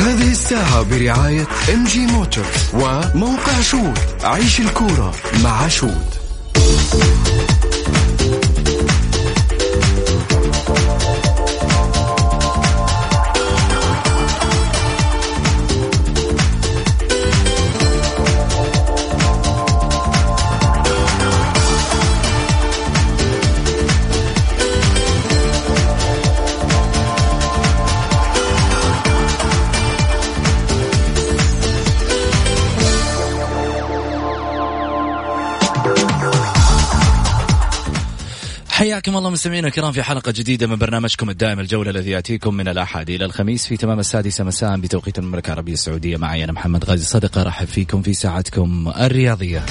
هذه الساعة برعاية MG Motors وموقع Shoot عيش الكورة مع Shoot حياكم الله مستمعينا الكرام في حلقة جديدة من برنامجكم الدائم الجولة الذي يأتيكم من الأحد إلى الخميس. في تمام السادسة مساء بتوقيت المملكة العربية السعودية معي أنا محمد غازي صدقة أرحب فيكم في ساعتكم الرياضية.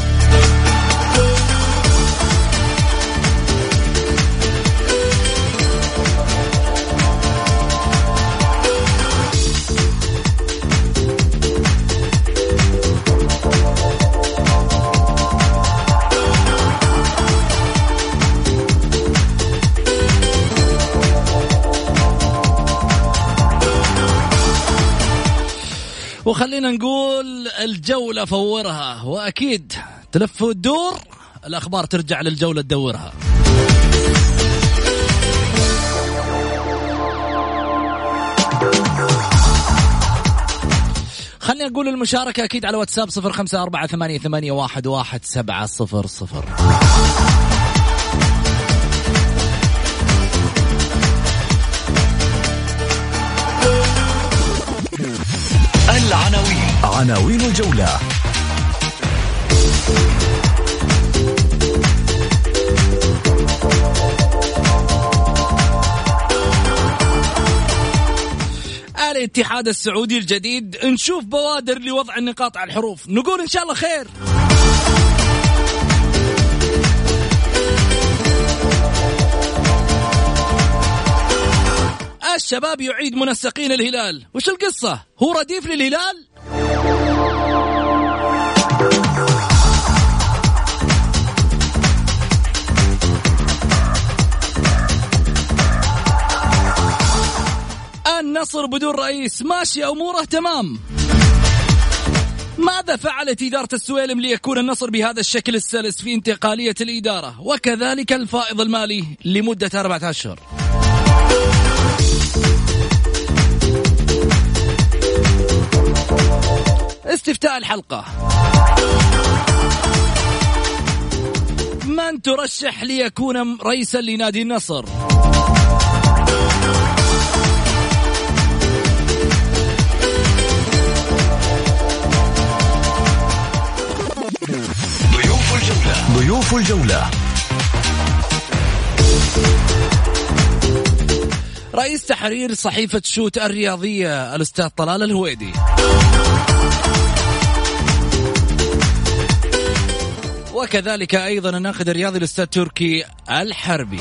وخلينا نقول الجولة فورها وأكيد تلف وتدور الأخبار ترجع للجولة تدورها. خليني أقول المشاركة أكيد على واتساب صفر خمسة أربعة ثمانية, ثمانية واحد, واحد سبعة صفر صفر. العناوين. عناوين الجولة. الاتحاد السعودي الجديد نشوف بوادر لوضع النقاط على الحروف. نقول إن شاء الله خير. الشباب يعيد منسقين الهلال. وش القصة؟ هو رديف للهلال؟ النصر بدون رئيس. ماشي أموره تمام. ماذا فعلت إدارة السويلم ليكون النصر بهذا الشكل السلس في انتقالية الإدارة؟ وكذلك الفائض المالي لمدة أربعة أشهر. استفتاء الحلقة. من ترشح ليكون رئيسا لنادي النصر؟ ضيوف الجولة. ضيوف الجولة. رئيس تحرير صحيفة شوت الرياضية الأستاذ طلال الهويدي. وكذلك أيضا الناقد الرياضي الأستاذ تركي الحربي.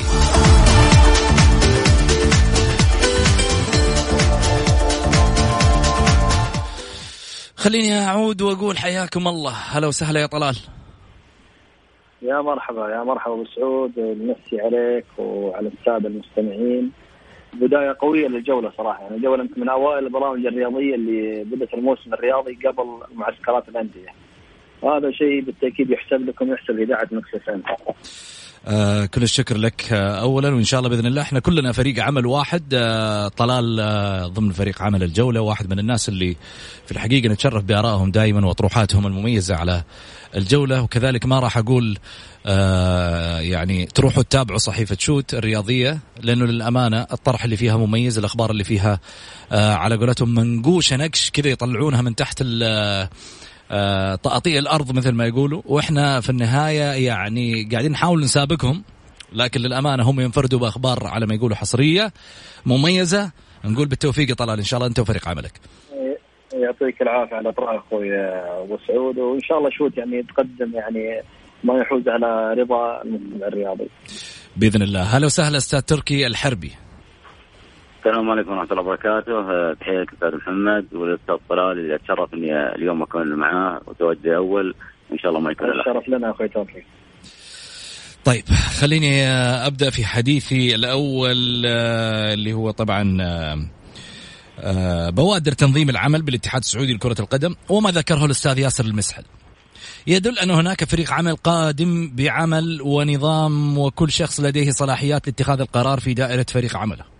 خليني أعود وأقول حياكم الله. هلا وسهلا يا طلال. يا مرحبا يا مرحبا ابو سعود نمسي عليك وعلى السادة المستمعين. بداية قوية للجولة صراحة. يعني الجوله من أوائل البرامج الرياضية اللي بدأت الموسم الرياضي قبل معسكرات الأندية. هذا شيء بالتأكيد يحسب لكم يحسب لاذاعه مكس آه كل الشكر لك آه اولا وإن شاء الله بإذن الله إحنا كلنا فريق عمل واحد آه طلال آه ضمن فريق عمل الجولة واحد من الناس اللي في الحقيقة نتشرف بآرائهم دائما واطروحاتهم المميزة على الجولة. وكذلك ما راح أقول آه يعني تروحوا تتابعوا صحيفة شوت الرياضية لأنه للأمانة الطرح اللي فيها مميز الأخبار اللي فيها آه على قولتهم منقوشة نقش كذا يطلعونها من تحت آه، تقاطيع الأرض مثل ما يقولوا. وإحنا في النهاية يعني قاعدين نحاول نسابقهم لكن للأمانة هم ينفردوا بأخبار على ما يقولوا حصرية مميزة. نقول بالتوفيق يا طلال إن شاء الله أنت وفريق عملك. يعطيك العافية على الاطراء أخوي أبو سعود. وإن شاء الله شوت يعني تقدم يعني ما يحوز على رضا المجتمع الرياضي. بإذن الله، هلا وسهلا أستاذ تركي الحربي. السلام عليكم ورحمة الله وبركاته، تحيه لك أستاذ محمد والاستاذ طلال اللي اتشرف اني اليوم أكون معاه وتوجه أول إن شاء الله ما يكون الشرف لنا أخوي تركي. طيب خليني أبدأ في حديثي الأول آه، اللي هو طبعا آه، آه، بوادر تنظيم العمل بالاتحاد السعودي لكرة القدم وما ذكره الأستاذ ياسر المسحل. يدل أن هناك فريق عمل قادم بعمل ونظام وكل شخص لديه صلاحيات لاتخاذ القرار في دائرة فريق عمله.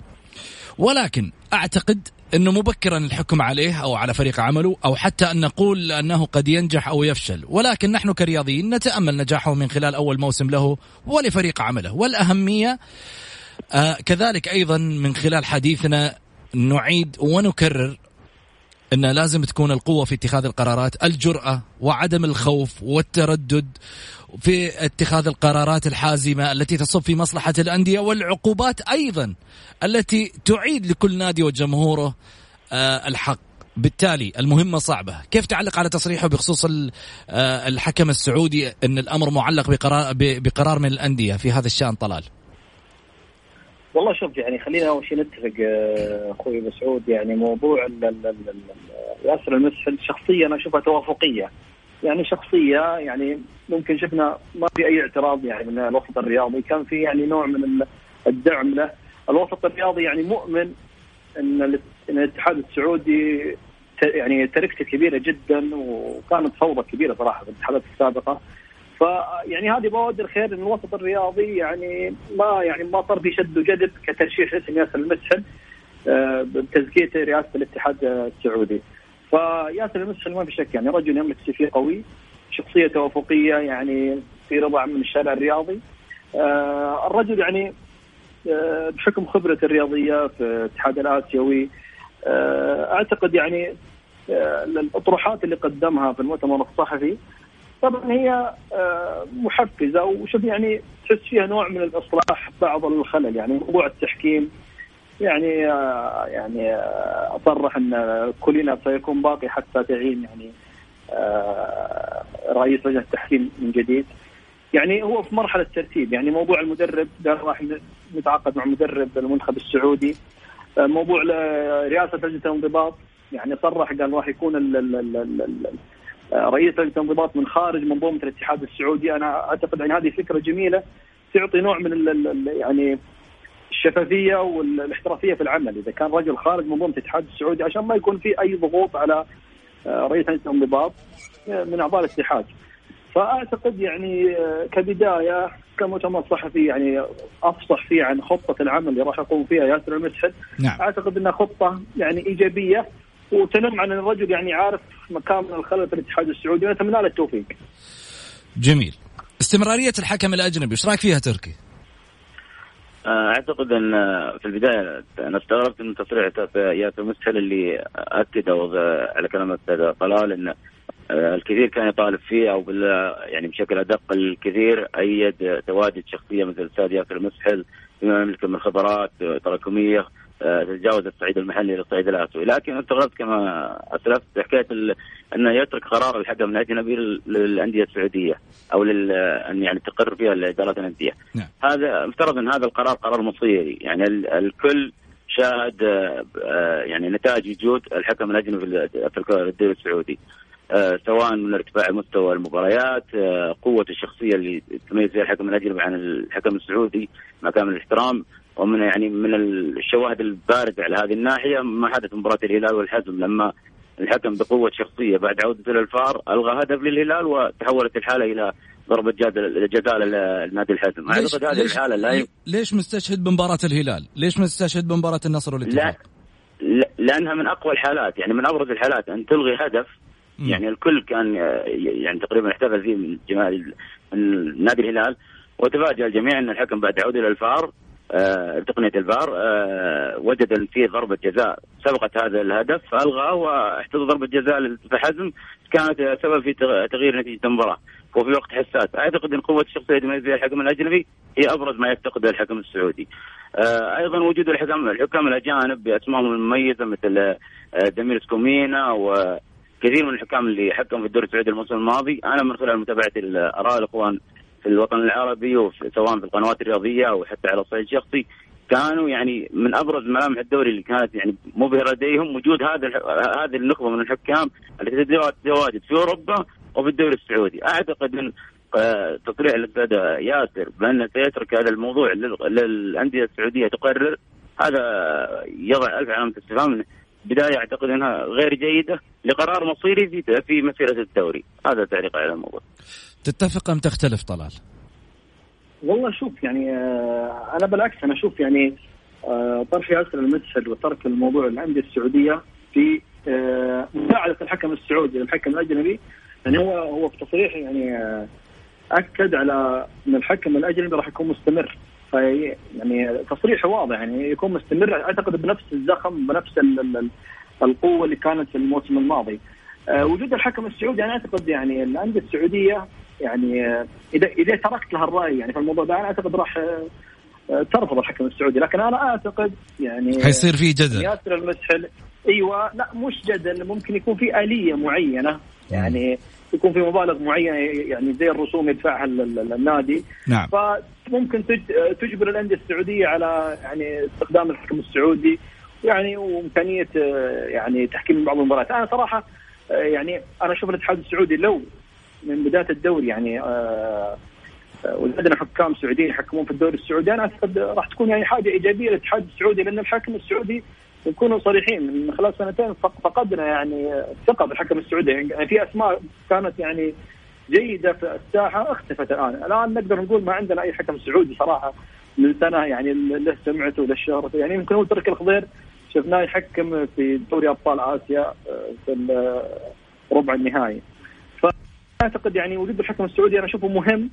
ولكن أعتقد أنه مبكرا الحكم عليه أو على فريق عمله أو حتى أن نقول أنه قد ينجح أو يفشل. ولكن نحن كرياضيين نتأمل نجاحه من خلال أول موسم له ولفريق عمله. والأهمية آه كذلك أيضا من خلال حديثنا نعيد ونكرر إن لازم تكون القوة في اتخاذ القرارات الجرأة وعدم الخوف والتردد في اتخاذ القرارات الحازمة التي تصب في مصلحة الأندية والعقوبات أيضا التي تعيد لكل نادي وجمهوره آه، الحق. بالتالي المهمة صعبة. كيف تعلق على تصريحه بخصوص آه، الحكم السعودي أن الأمر معلق بقرار, بقرار من الأندية في هذا الشأن طلال؟ والله شوف يعني خلينا أول شيء نتفق آه، أخوي مسعود يعني موضوع ياسر المسحل شخصيه أنا أشوفها توافقية. يعني شخصية يعني ممكن شفنا ما في أي اعتراض يعني من الوسط الرياضي. كان في يعني نوع من الدعم له. الوسط الرياضي يعني مؤمن إن الاتحاد السعودي يعني تركته كبيرة جدا وكانت فوضى كبيرة صراحة في الاتحادات السابقة. فيعني هذه بوادر خير إن الوسط الرياضي يعني ما يعني ما صار في شد وجذب كترشيح اسم ياسر المسحل آه، بتزكية رئاسة الاتحاد السعودي. فياسر المسحل ما في شك يعني رجل يملك سي قوي شخصية توافقية يعني في رضا من الشارع الرياضي. آه، الرجل يعني آه، بحكم خبرته الرياضية في الاتحاد الآسيوي أعتقد يعني الأطروحات اللي قدمها في المؤتمر الصحفي طبعا هي آه، محفزة وشوف يعني تحس فيها نوع من الإصلاح بعض الخلل يعني موضوع التحكيم يعني آه، يعني آه، أصرح إن كلنا سيكون باقي حتى تعيين يعني رئيس لجنة التحكيم من جديد. يعني هو في مرحلة ترتيب يعني موضوع المدرب قال راح نتعاقد مع مدرب المنتخب السعودي. موضوع رئاسة لجنة الانضباط يعني صرح قال راح يكون رئيس لجنة الانضباط من خارج منظومه الاتحاد السعودي. أنا أعتقد ان هذه فكرة جميلة تعطي نوع من ال يعني الشفافية والاحترافية في العمل إذا كان رجل خارج منظومه الاتحاد السعودي عشان ما يكون في أي ضغوط على آه، رئيس الانضباط آه، من أعضاء الاتحاد. فأعتقد يعني آه، كبداية كمؤتمر صحفي يعني أفصح فيه عن خطة العمل اللي راح يقوم فيها ياسر المسحل نعم. أعتقد إنها خطة يعني إيجابية وتنم عن الرجل يعني عارف مكان من الخلل في الاتحاد السعودي ونتمنى له التوفيق. جميل. استمرارية الحكم الأجنبي، إيش رأيك فيها تركي؟ آه، أعتقد أن في البداية أنا استغربت من تصريح ياسر مسهل اللي أكد على كلام الأستاذ طلال أن آه، الكثير كان يطالب فيه أو يعني بشكل أدق الكثير أيد تواجد شخصية مثل الأستاذ ياسر مسحل بما يملك من خبرات تراكمية تتجاوز الصعيد المحلي للصعيد الآسيوي، لكن استغربت كما أسلفت حكايه انه يترك قرار الحكم الاجنبي للأندية السعودية أو لل يعني تقر فيها ادارات الأندية. نعم. هذا افترض أن هذا القرار قرار مصيري، يعني الكل شاهد آه، يعني نتائج وجود الحكم الاجنبي في الدوري السعودي. آه، سواء من ارتفاع مستوى المباريات آه، قوة الشخصية اللي تميز فيها الحكم الأجنبي عن الحكم السعودي مع كامل الاحترام ومن يعني من الشواهد البارزه على هذه الناحية ما حدث مباراة الهلال والحزم لما الحكم بقوة شخصية بعد عودة الفار ألغى هدف للهلال وتحولت الحالة إلى ضربة جزاء للنادي الحزم أعتقد هذه الحالة لا ليش مستشهد بمباراة الهلال؟ ليش مستشهد بمباراة النصر والاتحاد؟ لا لأنها من أقوى الحالات يعني من أبرز الحالات أن تلغي هدف م. يعني الكل كان يعني تقريبا احتفل فيه من جماهير نادي الهلال وتفاجأ الجميع أن الحكم بعد عودة إلى الفار آه، الفار آه، وجد أن في ضربة جزاء سبقت هذا الهدف فالغاه واحتضر ضربة جزاء للحزم كانت سبب في تغيير نتيجة المباراة. وفي وقت حساس أعتقد أن قوة الشخصية فيها الحكم الأجنبي هي أبرز ما يفتقده الحكم السعودي. آه، أيضا وجود الحكام الحكام الأجانب باسمائهم المميزه مثل دمير سكومينا وكثير من الحكام اللي حكموا في الدوري السعودي الموسم الماضي. أنا من خلال متابعتي اراء الأخوان في الوطن العربي وسواء في القنوات الرياضية أو حتى على الصعيد الشخصي كانوا يعني من أبرز ملامح الدوري اللي كانت يعني مبهرة لديهم وجود هذا هذه النخبة من الحكام التي تتواجد في أوروبا وفي الدوري السعودي. أعتقد أن آه، تصريح الأستاذ ياسر بانه سيترك هذا الموضوع للأندية السعودية تقرر هذا يضع ألف علامة استفهام. بداية أعتقد أنها غير جيدة لقرار مصيري في في مسيرة الدوري. هذا تعليق على الموضوع. تتفق أم تختلف طلال؟ والله شوف يعني آه، أنا بالعكس أنا أشوف يعني آه، طرح ياسر المدسل وترك الموضوع الانديه السعودية في مساعدة الحكم السعودي للحكم الأجنبي يعني هو هو في تصريح يعني أكد على إن الحكم الأجنبي راح يكون مستمر في يعني تصريحه واضح يعني يكون مستمر أعتقد بنفس الزخم بنفس القوة اللي كانت الموسم الماضي. وجود الحكم السعودي أنا أعتقد يعني الانديه السعودية يعني آه، إذا إذا تركت لها الرأي يعني في الموضوع ده أنا أعتقد راح آه، ترفض الحكم السعودي. لكن أنا أعتقد يعني حيصير في جدل. ياسر المسحل أيوه لا مش جدل ممكن يكون في آلية معينة يعني يكون في مبالغ معينة يعني زي الرسوم يدفعها النادي. نعم. فممكن تجبر الأندية السعودية على يعني استخدام الحكم السعودي يعني وإمكانية يعني تحكيم بعض المباريات. أنا صراحة يعني أنا أشوف الاتحاد السعودي لو من بداية الدوري يعني آه، وجدنا حكام سعوديين يحكمون في الدوري السعودي. أنا أعتقد راح تكون يعني حاجة إيجابية للاتحاد السعودي لأن الحكم السعودي نكونوا صريحين. من خلال سنتين فقدنا يعني الثقه بالحكم السعودي. يعني في أسماء كانت يعني جيدة في الساحة اختفت الآن، الآن نقدر نقول ما عندنا أي حكم سعودي صراحة من سنة يعني له سمعته وله شهرته يعني يمكن هو ترك الخضير شفناه يحكم في دوري أبطال آسيا آه، في ربع النهائي. فاعتقد يعني وجود الحكم السعودي أنا أشوفه مهم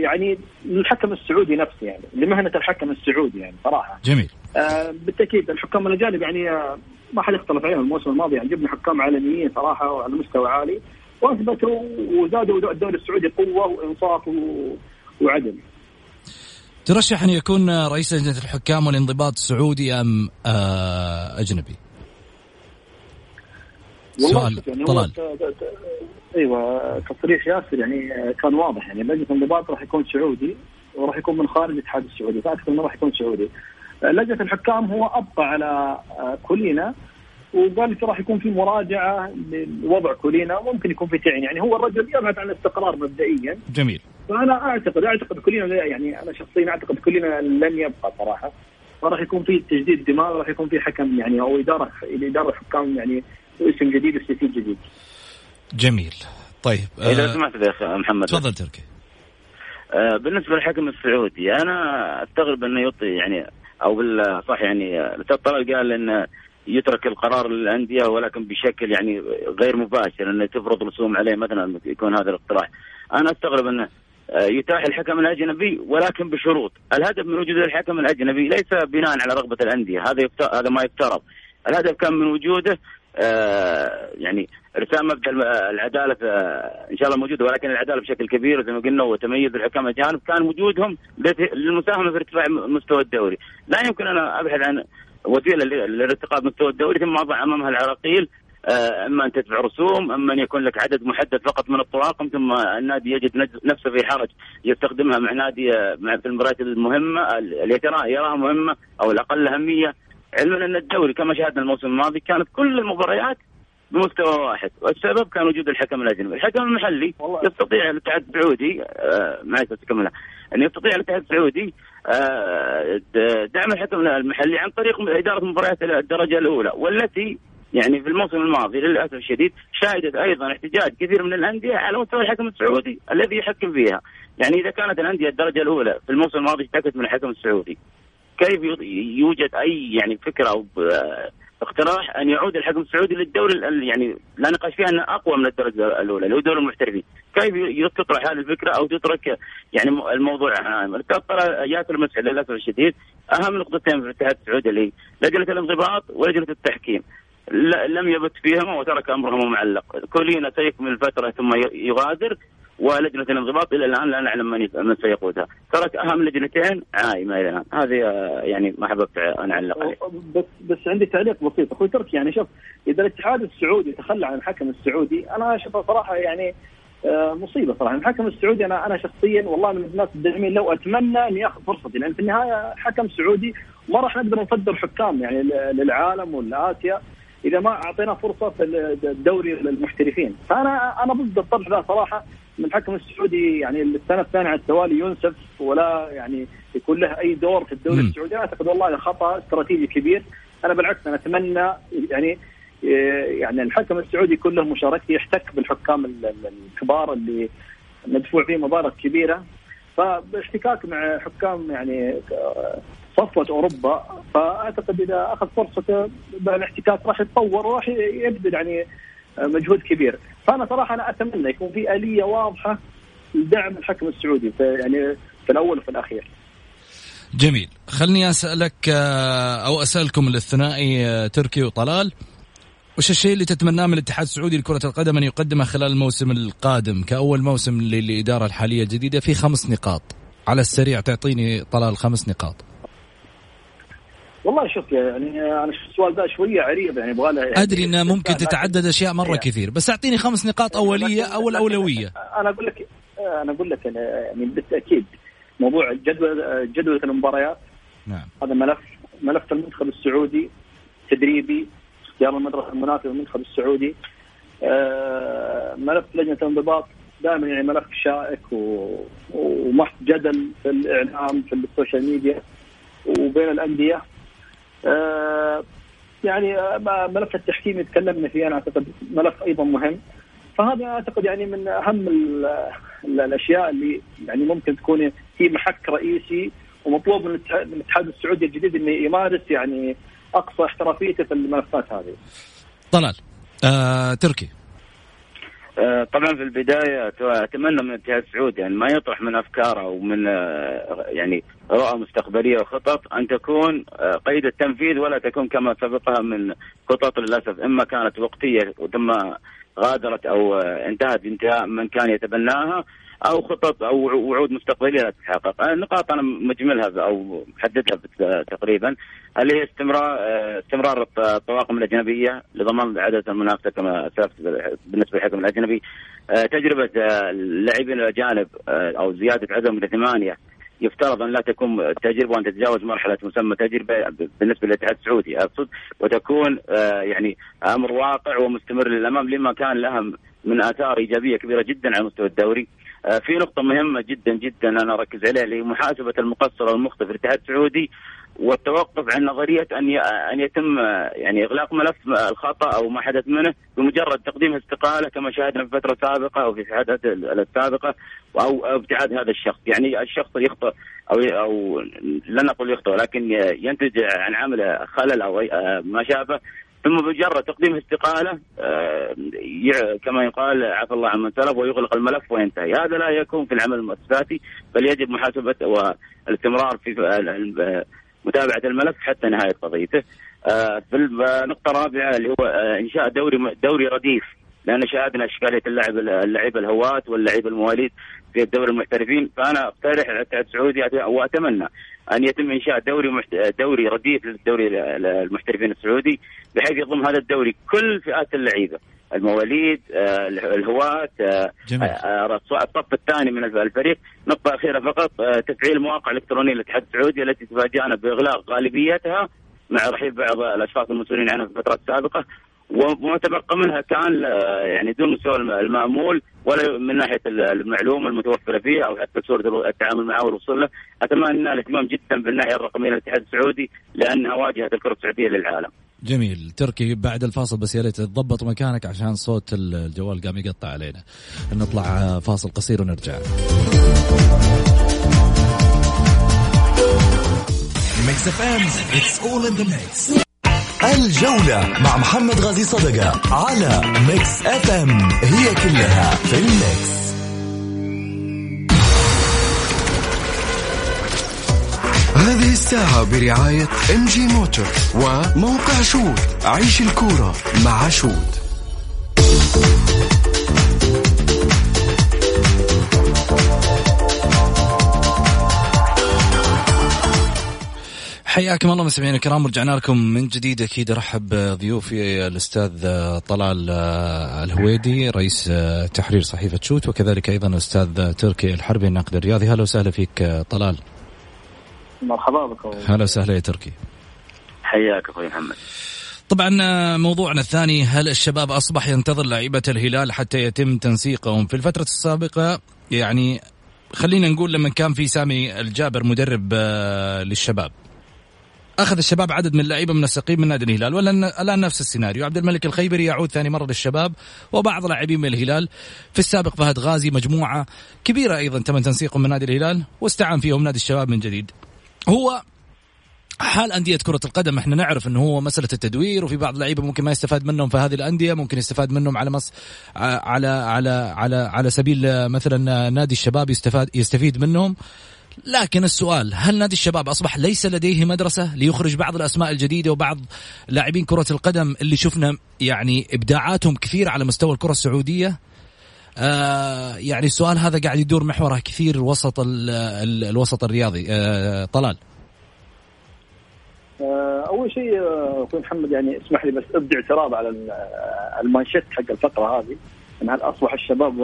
يعني للحكم السعودي نفسه يعني لمهنة الحكم السعودي يعني صراحة. جميل. آه بالتأكيد الحكام الأجانب يعني آه ما حد يختلف عليهم الموسم الماضي يعني جبنا حكام عالميين صراحة وعلى مستوى عالي وأثبتوا وزادوا الدوري السعودي قوة وإنصاف وعدل. ترشح أن يكون رئيس لجنة الحكام والانضباط سعودي أم آه أجنبي؟ سؤال يعني طلال أيوه تصريح ياسر يعني كان واضح يعني لجنة الانضباط راح يكون سعودي وراح يكون من خارج الاتحاد السعودي فاعتقد انه راح يكون سعودي. لجنة الحكام هو أبقى على كولينا وقال راح يكون في مراجعة لوضع كولينا وممكن يكون في تعيين يعني هو الرجل يبحث عن الاستقرار مبدئيا جميل فأنا أعتقد أعتقد كلنا يعني أنا شخصيا أعتقد كلنا لن يبقى صراحة فراح يكون في تجديد دماء وراح يكون في حكم يعني أو إدارة إدارة حكام يعني اسم جديد وسياسي جديد. جميل طيب اذا آه سمحت يا محمد تفضل تركي. آه بالنسبة للحكم السعودي أنا أستغرب أنه يعطي يعني أو بالصح يعني طلال قال انه يترك القرار للأندية ولكن بشكل يعني غير مباشر إنه تفرض رسوم عليه مثلا يكون هذا الاقتراح. أنا أستغرب أنه آه، يتاح الحكم الأجنبي ولكن بشروط، الهدف من وجود الحكم الأجنبي ليس بناء على رغبة الأندية، هذا هذا ما يفترض. الهدف كان من وجوده يعني ارسام مبدأ العدالة آه إن شاء الله موجوده ولكن العدالة بشكل كبير زي ما قلنا وتميز الحكام الاجانب كان وجودهم للمساهمة في ارتفاع مستوى الدوري، لا يمكن أنا أبحث عن وسيلة لارتقاء مستوى الدوري ثم أضع أمامها العراقيل آه، إما أن تدفع رسوم إما أن يكون لك عدد محدد فقط من الطواقم ثم النادي يجد نفسه في حرج يستخدمها مع نادي آه، مع في المباريات المهمة اللي يراها مهمة أو الأقل أهمية. علما أن الدوري كما شاهدنا الموسم الماضي كانت كل المباريات بمستوى واحد والسبب كان وجود الحكم الأجنبي، الحكم المحلي يستطيع الاتحاد السعودي آه تكملها أن يستطيع الاتحاد السعودي آه دعم الحكم المحلي عن طريق إدارة مباريات الدرجة الأولى والتي يعني في الموسم الماضي للأسف الشديد شهدت أيضا احتجاج كثير من الأندية على مستوى الحكم السعودي الذي يحكم فيها، يعني إذا كانت الأندية الدرجة الأولى في الموسم الماضي اشتكت من الحكم السعودي. كيف يوجد أي يعني فكرة أو اقتراح أن يعود الحكم السعودي للدوري يعني لا نقاش فيها انه أقوى من الدرجة الأولى اللي هو دوري المحترفين، كيف تطرح هذه الفكرة أو تترك يعني الموضوع ترى ياسر المسعد للأسف الشديد أهم نقطتين في الاتحاد السعودي اللي لجنة الانضباط ولجنة التحكيم. لم يبت فيهما وترك امرهما معلق، كولينا سيكمل فترة ثم يغادر. ولجنة الانضباط إلى الآن لا نعلم من من سيقودها، ترك أهم لجنتين عايمه إلى الآن، هذه آه، يعني ما حببت ان أعلق عليه. بس بس عندي تعليق بسيط. أخوي تركي يعني شوف إذا الاتحاد السعودي تخلى عن الحكم السعودي أنا أشوفها صراحة يعني آه، مصيبة صراحة. الحكم السعودي أنا أنا شخصيا والله من الناس الداعمين لو أتمنى انه ياخذ فرصتي لأن في النهاية حكم سعودي وما راح نقدر نصدر حكام يعني للعالم ولآسيا إذا ما أعطينا فرصة في الدوري للمحترفين. فانا أنا ضد الطرح ذا صراحة. من الحكم السعودي يعني السنة الثانية على التوالي ينسف ولا يعني يكون له أي دور في الدوري السعودي أعتقد والله خطأ استراتيجي كبير. أنا بالعكس أنا أتمنى يعني يعني الحكم السعودي يكون له مشاركة يحتك بالحكام الكبار اللي مدفوع فيه مبالغ كبيرة. فاحتكاك مع حكام يعني صفوة أوروبا. فأعتقد إذا أخذ فرصته بالاحتكاك راح يتطور وراح يبذل يعني مجهود كبير. فأنا صراحة أنا أتمنى يكون في آلية واضحة لدعم الحكم السعودي في يعني في الأول وفي الأخير. جميل. خلني أسألك آه، أو أسألكم الثنائي آه، تركي وطلال. وش الشيء اللي تتمناه من الاتحاد السعودي لكرة القدم أن يقدمه خلال الموسم القادم كأول موسم للإدارة الحالية الجديدة في خمس نقاط؟ على السريع تعطيني طلال خمس نقاط. والله شوف يعني أنا السؤال ذا شوية عريض يعني يبغى له يعني أدري إنه ممكن تتعدد أشياء مرة كثير بس أعطيني خمس نقاط أولية أو الأولوية. أنا أقول لك أنا أقول لك يعني بالتأكيد موضوع جدول جدول المباريات. نعم. هذا ملف ملف المنتخب السعودي تدريبي اختيار المدرسة المناسبه للمنتخب السعودي. آه، ملف لجنة الانضباط دائما يعني ملف شائك ومحط جدل في الإعلام في ال social media وبين الأندية. يعني آه، ملف التحكيم يتكلمنا فيه أنا أعتقد ملف أيضا مهم فهذا أعتقد يعني من أهم الأشياء اللي يعني ممكن تكون هي محك رئيسي ومطلوب من الاتحاد السعودي الجديد إنه يمارس يعني أقصى احترافيته في الملفات هذه. طلال آه، تركي آه، طبعا في البداية أتمنى من الاتحاد السعودي يعني ما يطرح من أفكاره ومن آه، يعني رؤى مستقبلية وخطط أن تكون آه، قيد التنفيذ ولا تكون كما سبقها من خطط للأسف. إما كانت وقتية ثم غادرت أو انتهت بانتهاء من كان يتبناها أو خطط أو وعود مستقبلية لا تتحقق، النقاط أنا مجملها أو محددها تقريبا اللي هي استمرار استمرار الطواقم الأجنبية لضمان عدد المنافسة كما سلفت بالنسبة للحكم الأجنبي، تجربة اللاعبين الأجانب أو زيادة عددهم إلى ثمانية يفترض أن لا تكون تجربة وأن تتجاوز مرحلة مسمى تجربة بالنسبة للاتحاد السعودي. أقصد وتكون يعني أمر واقع ومستمر للأمام لما كان لها من آثار إيجابية كبيرة جدا على مستوى الدوري. آه، في نقطة مهمة جدا جدا أنا أركز عليها اللي هي محاسبة المقصر والمخطئ في الاتحاد السعودي والتوقف عن نظرية أن أن يتم يعني إغلاق ملف الخطأ أو ما حدث منه بمجرد تقديم استقالة كما شاهدنا في فترة سابقة أو في الشهادات السابقة أو ابتعاد هذا الشخص، يعني الشخص يخطئ أو أو لا نقول يخطئ ولكن ينتج عن عمله خلل أو ما شابه ثم بمجرد تقديم استقالة آه، كما يقال عفى الله عمن سلف ويغلق الملف وينتهي، هذا لا يكون في العمل المؤسساتي بل يجب محاسبة والاستمرار في متابعة الملف حتى نهاية قضيته. آه، في النقطه الرابعه اللي هو آه، إنشاء دوري دوري رديف لأن شاهدنا اشكاليه اللاعب اللعيبة الهواة واللعيبة المواليد في الدوري المحترفين. فأنا أقترح على الاتحاد السعودي وأتمنى أن يتم إنشاء دوري محت... دوري رديف للدوري المحترفين السعودي بحيث يضم هذا الدوري كل فئات اللعيبة المواليد آه، الهواة آه، آه، الصف الثاني من الفريق نقطة أخيرة فقط تفعيل مواقع إلكترونية للاتحاد السعودي التي تفاجأنا بإغلاق غالبيتها مع رحيل بعض الأشخاص المسؤولين عنها في الفترات السابقة. وما تبقى منها كان يعني دون مستوى المأمول ولا من ناحية المعلومة المتوفرة فيه أو حتى صورة التعامل معه والوصول له، أتمنى الاهتمام جدا بالناحية الرقمية للاتحاد السعودي لأنها واجهة الكرة السعودية للعالم. جميل تركي بعد الفاصل بس يا ريت تضبط مكانك عشان صوت الجوال قام يقطع علينا. نطلع فاصل قصير ونرجع. Mix FM it's all in the mix الجولة مع محمد غازي صدقة على Mix FM هي كلها في ال mix هذه الساعة برعاية MG Motor وموقع Shoot. عيش الكورة مع Shoot. حياكم الله مستمعينا الكرام ورجعنا لكم من جديد. أكيد أرحب بضيوفي الأستاذ طلال الهويدي رئيس تحرير صحيفة شوت وكذلك أيضا الاستاذ تركي الحربي الناقد الرياضي. هلا وسهلا فيك طلال. مرحبا بك هلا وسهلا يا تركي. حياك أخوي محمد. طبعا موضوعنا الثاني هل الشباب أصبح ينتظر لعيبة الهلال حتى يتم تنسيقهم؟ في الفترة السابقة يعني خلينا نقول لما كان في سامي الجابر مدرب للشباب. أخذ الشباب عدد من اللعيبة منسقين من نادي الهلال. ولا الآن نفس السيناريو. عبد الملك الخيبري يعود ثاني مرة للشباب وبعض لاعبين من الهلال. في السابق فهد غازي مجموعة كبيرة أيضا تم تنسيقهم من نادي الهلال واستعان فيهم نادي الشباب من جديد. هو حال أندية كرة القدم. إحنا نعرف إنه هو مسألة التدوير وفي بعض اللعيبة ممكن ما يستفاد منهم في هذه الأندية ممكن يستفاد منهم على مص على على على على سبيل مثلا نادي الشباب يستفاد يستفيد منهم. لكن السؤال هل نادي الشباب أصبح ليس لديه مدرسة ليخرج بعض الأسماء الجديدة وبعض لاعبين كرة القدم اللي شفنا يعني إبداعاتهم كثير على مستوى الكرة السعودية؟ آه يعني السؤال هذا قاعد يدور محوره كثير وسط ال ال الوسط الرياضي. آه طلال. أول شيء أخوي محمد يعني اسمح لي بس أبدي اعتراض على المانشيت حق الفقره هذه إن هل أصبح الشباب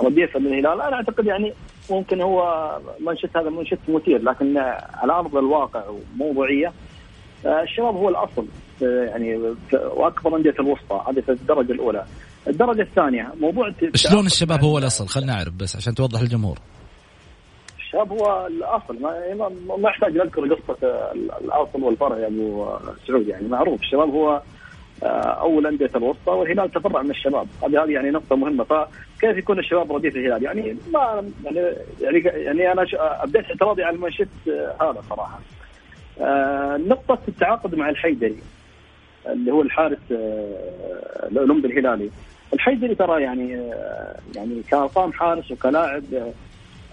رديفا من الهلال؟ أنا أعتقد يعني ممكن هو منشط هذا منشط مثير لكن على ارض الواقع وموضوعيه الشباب هو الأصل يعني وأكبر أندية الوسطى هذه في الدرجة الأولى. الدرجة الثانية موضوع شلون الشباب هو الأصل؟ خلينا نعرف بس عشان توضح للجمهور. الشباب هو الأصل. ما ما يحتاج نذكر قصة الأصل والفرع يا ابو سعود يعني معروف. الشباب هو أول أندية الوسطى والهلال تفرع من الشباب. هذه هذه يعني نقطة مهمة. فكيف يكون الشباب رديف الهلال؟ يعني ما يعني يعني, يعني أنا أبديت اعتراضي على المنشد هذا صراحة. نقطة التعاقد مع الحيدري اللي هو الحارس الأولمبي الهلالي. الحيدري ترى يعني يعني كأرقام حارس وكلاعب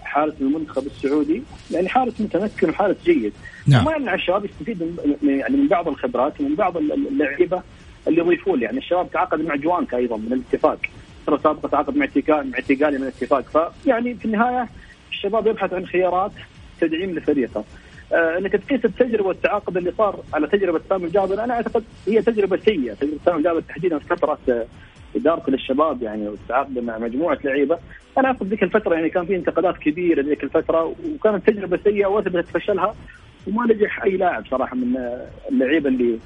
حارس المنتخب السعودي. يعني حارس متمكن وحارس جيد. نعم. ما يمنع الشباب يستفيد من يعني من بعض الخبرات ومن بعض اللعيبة. اللي يضيفون يعني الشباب تعاقد مع جوانكا أيضا من الاتفاق. ترى سابقا تعاقد مع مع اعتقالي من الاتفاق. فيعني في النهاية الشباب يبحث عن خيارات تدعيم لفريقه. آه انك تقيس التجربة والتعاقد اللي صار على تجربة سامي الجابر أنا أعتقد هي تجربة سيئة. تجربة سامي الجابر تحديدا في فترة إدارته للشباب يعني والتعاقد مع مجموعة لعيبة. أنا اعتقد ذيك الفترة يعني كان في انتقادات كبيرة ذيك الفترة وكانت تجربة سيئة واثبتت فشلها وما نجح أي لاعب صراحة من اللعيبة اللي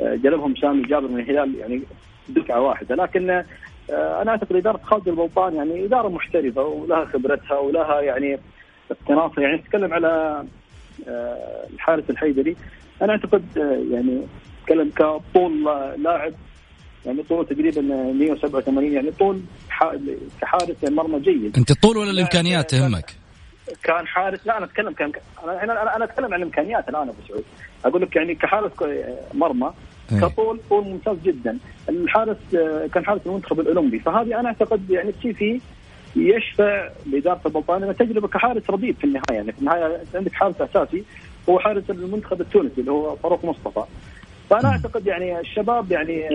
جلبهم سامي جابر من الهلال يعني دفعة واحدة. لكن أنا أعتقد إدارة خالد البلطان يعني إدارة محترفة ولها خبرتها ولها يعني اقتناصها. يعني نتكلم على الحارس الحيدري. أنا أعتقد يعني نتكلم كطول لاعب يعني طوله تقريبا 187 يعني طول كحارس مرمى جيد. أنت الطول ولا الإمكانيات تهمك؟ كان حارس لا أنا أتكلم كان أنا أنا أنا أتكلم عن الامكانيات الآن أبو سعود. أقول لك يعني كحارس مرمى كطول طول ممتاز جدا. الحارس كان حارس المنتخب الأولمبي. فهذه أنا أعتقد يعني السي في يشفع لإدارة البلطان انها تجربة كحارس رديف في النهاية. يعني في النهاية عندك حارس أساسي هو حارس المنتخب التونسي اللي هو فاروق مصطفى. فأنا أعتقد يعني الشباب يعني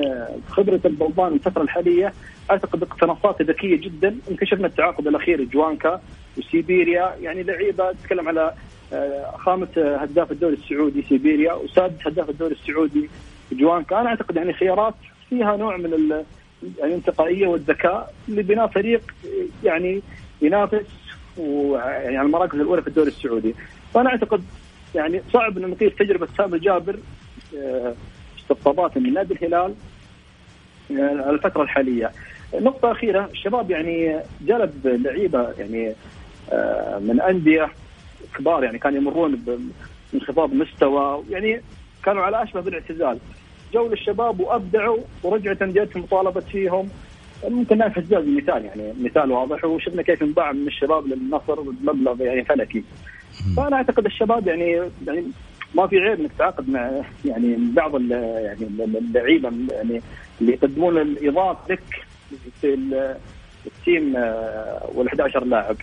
خبرة البلطان الفترة الحالية أعتقد اقتناصات ذكية جدا. يمكن شفنا التعاقد الأخير جوانكا وسيبيريا. يعني لعيبة تتكلم على خامه هداف الدوري السعودي سيبيريا وسادس هداف الدوري السعودي جوانكا أنا أعتقد يعني خيارات فيها نوع من يعني الانتقائية والذكاء لبناء فريق يعني ينافس ويعني على المراكز الأولى في الدوري السعودي فأنا أعتقد يعني صعب أن نقيس تجربة سامي جابر استقطابات من نادي الهلال الفترة الحالية. نقطة أخيرة الشباب يعني جلب لعيبة يعني من أندية كبار يعني كانوا يمرون بانخفاض مستوى يعني كانوا على أشبه بالاعتزال. جو للشباب وأبدعوا ورجعت أنديتهم وطالبت فيهم ممكن نايف حجاز مثال يعني مثال واضح وشفنا كيف انباع من الشباب للنصر بمبلغ يعني فلكي. فأنا أعتقد الشباب يعني يعني ما في عيب إنك تتعاقد مع يعني بعض يعني اللعيبة يعني اللي يقدمون الإضافة لك في التيم وال 11 لاعب.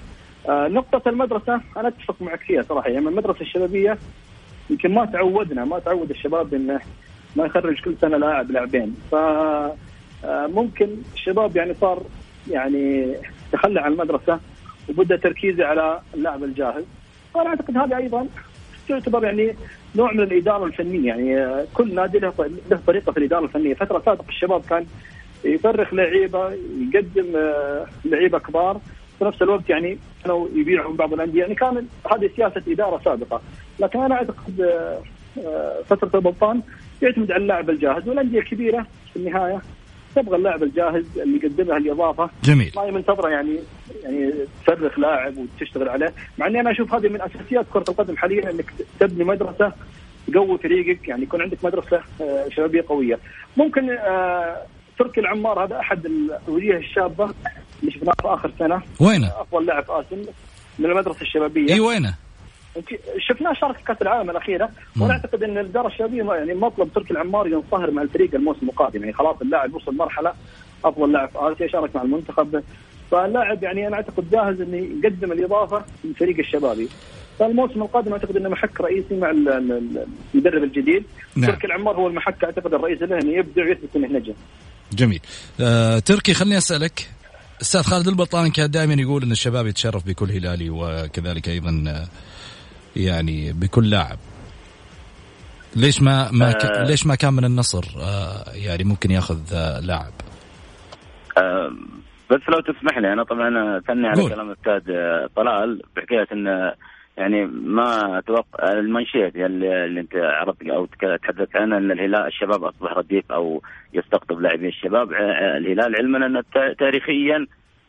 نقطة المدرسة أنا أتفق معك فيها صراحة. يعني المدرسة الشبابية يمكن ما تعودنا ما تعود الشباب إنه ما يخرج كل سنة لاعب لاعبين. ف ممكن الشباب يعني صار يعني تخلى عن المدرسة وبدأ تركيزه على اللاعب الجاهز. فأنا أعتقد هذا أيضا تعتبر يعني نوع من الإدارة الفنية. يعني آه، كل نادي له طريقة في الإدارة الفنية، فترة سابقة الشباب كان يفرخ لعيبة يقدم آه، لعيبة كبار. في نفس الوقت يعني كانوا يبيعوا بعض الأندية. يعني كان هذه سياسة إدارة سابقة، لكن أنا أعتقد آه، آه، فترة البلطان يعتمد على اللاعب الجاهز. والأندية الكبيره في النهاية تبغى اللاعب الجاهز اللي يقدم لها الإضافة. جميل. ما هي منتظره يعني يعني تفرخ لاعب وتشتغل عليه. مع إني أنا أشوف هذه من أساسيات كرة القدم حاليا إنك تبني مدرسة تقوي فريقك. يعني يكون عندك مدرسة آه، شبابية قوية. ممكن تركي العمار هذا أحد الوجيه الشابة اللي شفناه في آخر سنة. وينه؟ أفضل لاعب آسيا من المدرسة الشبابية. إي وينه؟ شفناه شارك في كأس العالم الأخيرة. وأنا اعتقد إن الإدارة الشبابية يعني مطلب تركي العمار ينصهر مع الفريق الموسم القادم. يعني خلاص اللاعب وصل مرحلة أفضل لاعب في آسيا شارك مع المنتخب. فاللاعب يعني أنا أعتقد جاهز إنه يقدم الإضافة للفريق الشبابي. فالموسم القادم أعتقد إنه محك رئيسي مع ال- ال- المدرب الجديد. نعم. تركي العمار هو المحك أعتقد الرئيسي له إنه يبدع ويثبت إنه نجم. جميل آه، تركي خليني أسألك أستاذ خالد البطان كان دائما يقول إن الشباب يتشرف بكل هلالي وكذلك أيضا آه، يعني بكل لاعب ليش ما ما ك... آه. ليش ما كان من النصر آه، يعني ممكن ياخذ آه، لاعب آه، بس لو تسمح لي أنا طبعا ثني على. كلام الاستاذ آه، طلال بحكاية إن يعني ما أتوقع المنشيه اللي, اللي أنت عرضت أو تحدثت عنها أن الهلال الشباب أصبح رديف أو يستقطب لاعبين الشباب. الهلال علما أن تاريخيا